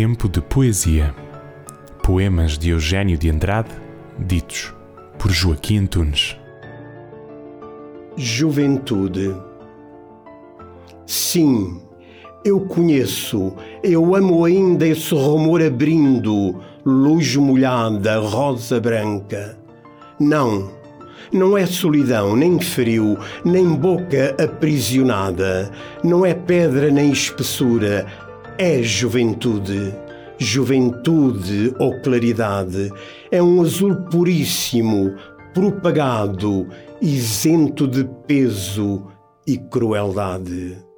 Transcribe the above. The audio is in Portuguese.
Tempo de poesia. Poemas de Eugênio de Andrade, ditos por Joaquim Antunes. Juventude. Sim, eu conheço, eu amo ainda esse rumor abrindo, luz molhada, rosa branca. Não, não é solidão, nem frio, nem boca aprisionada, não é pedra nem espessura, é juventude. Juventude ou claridade é um azul puríssimo, propagado, isento de peso e crueldade.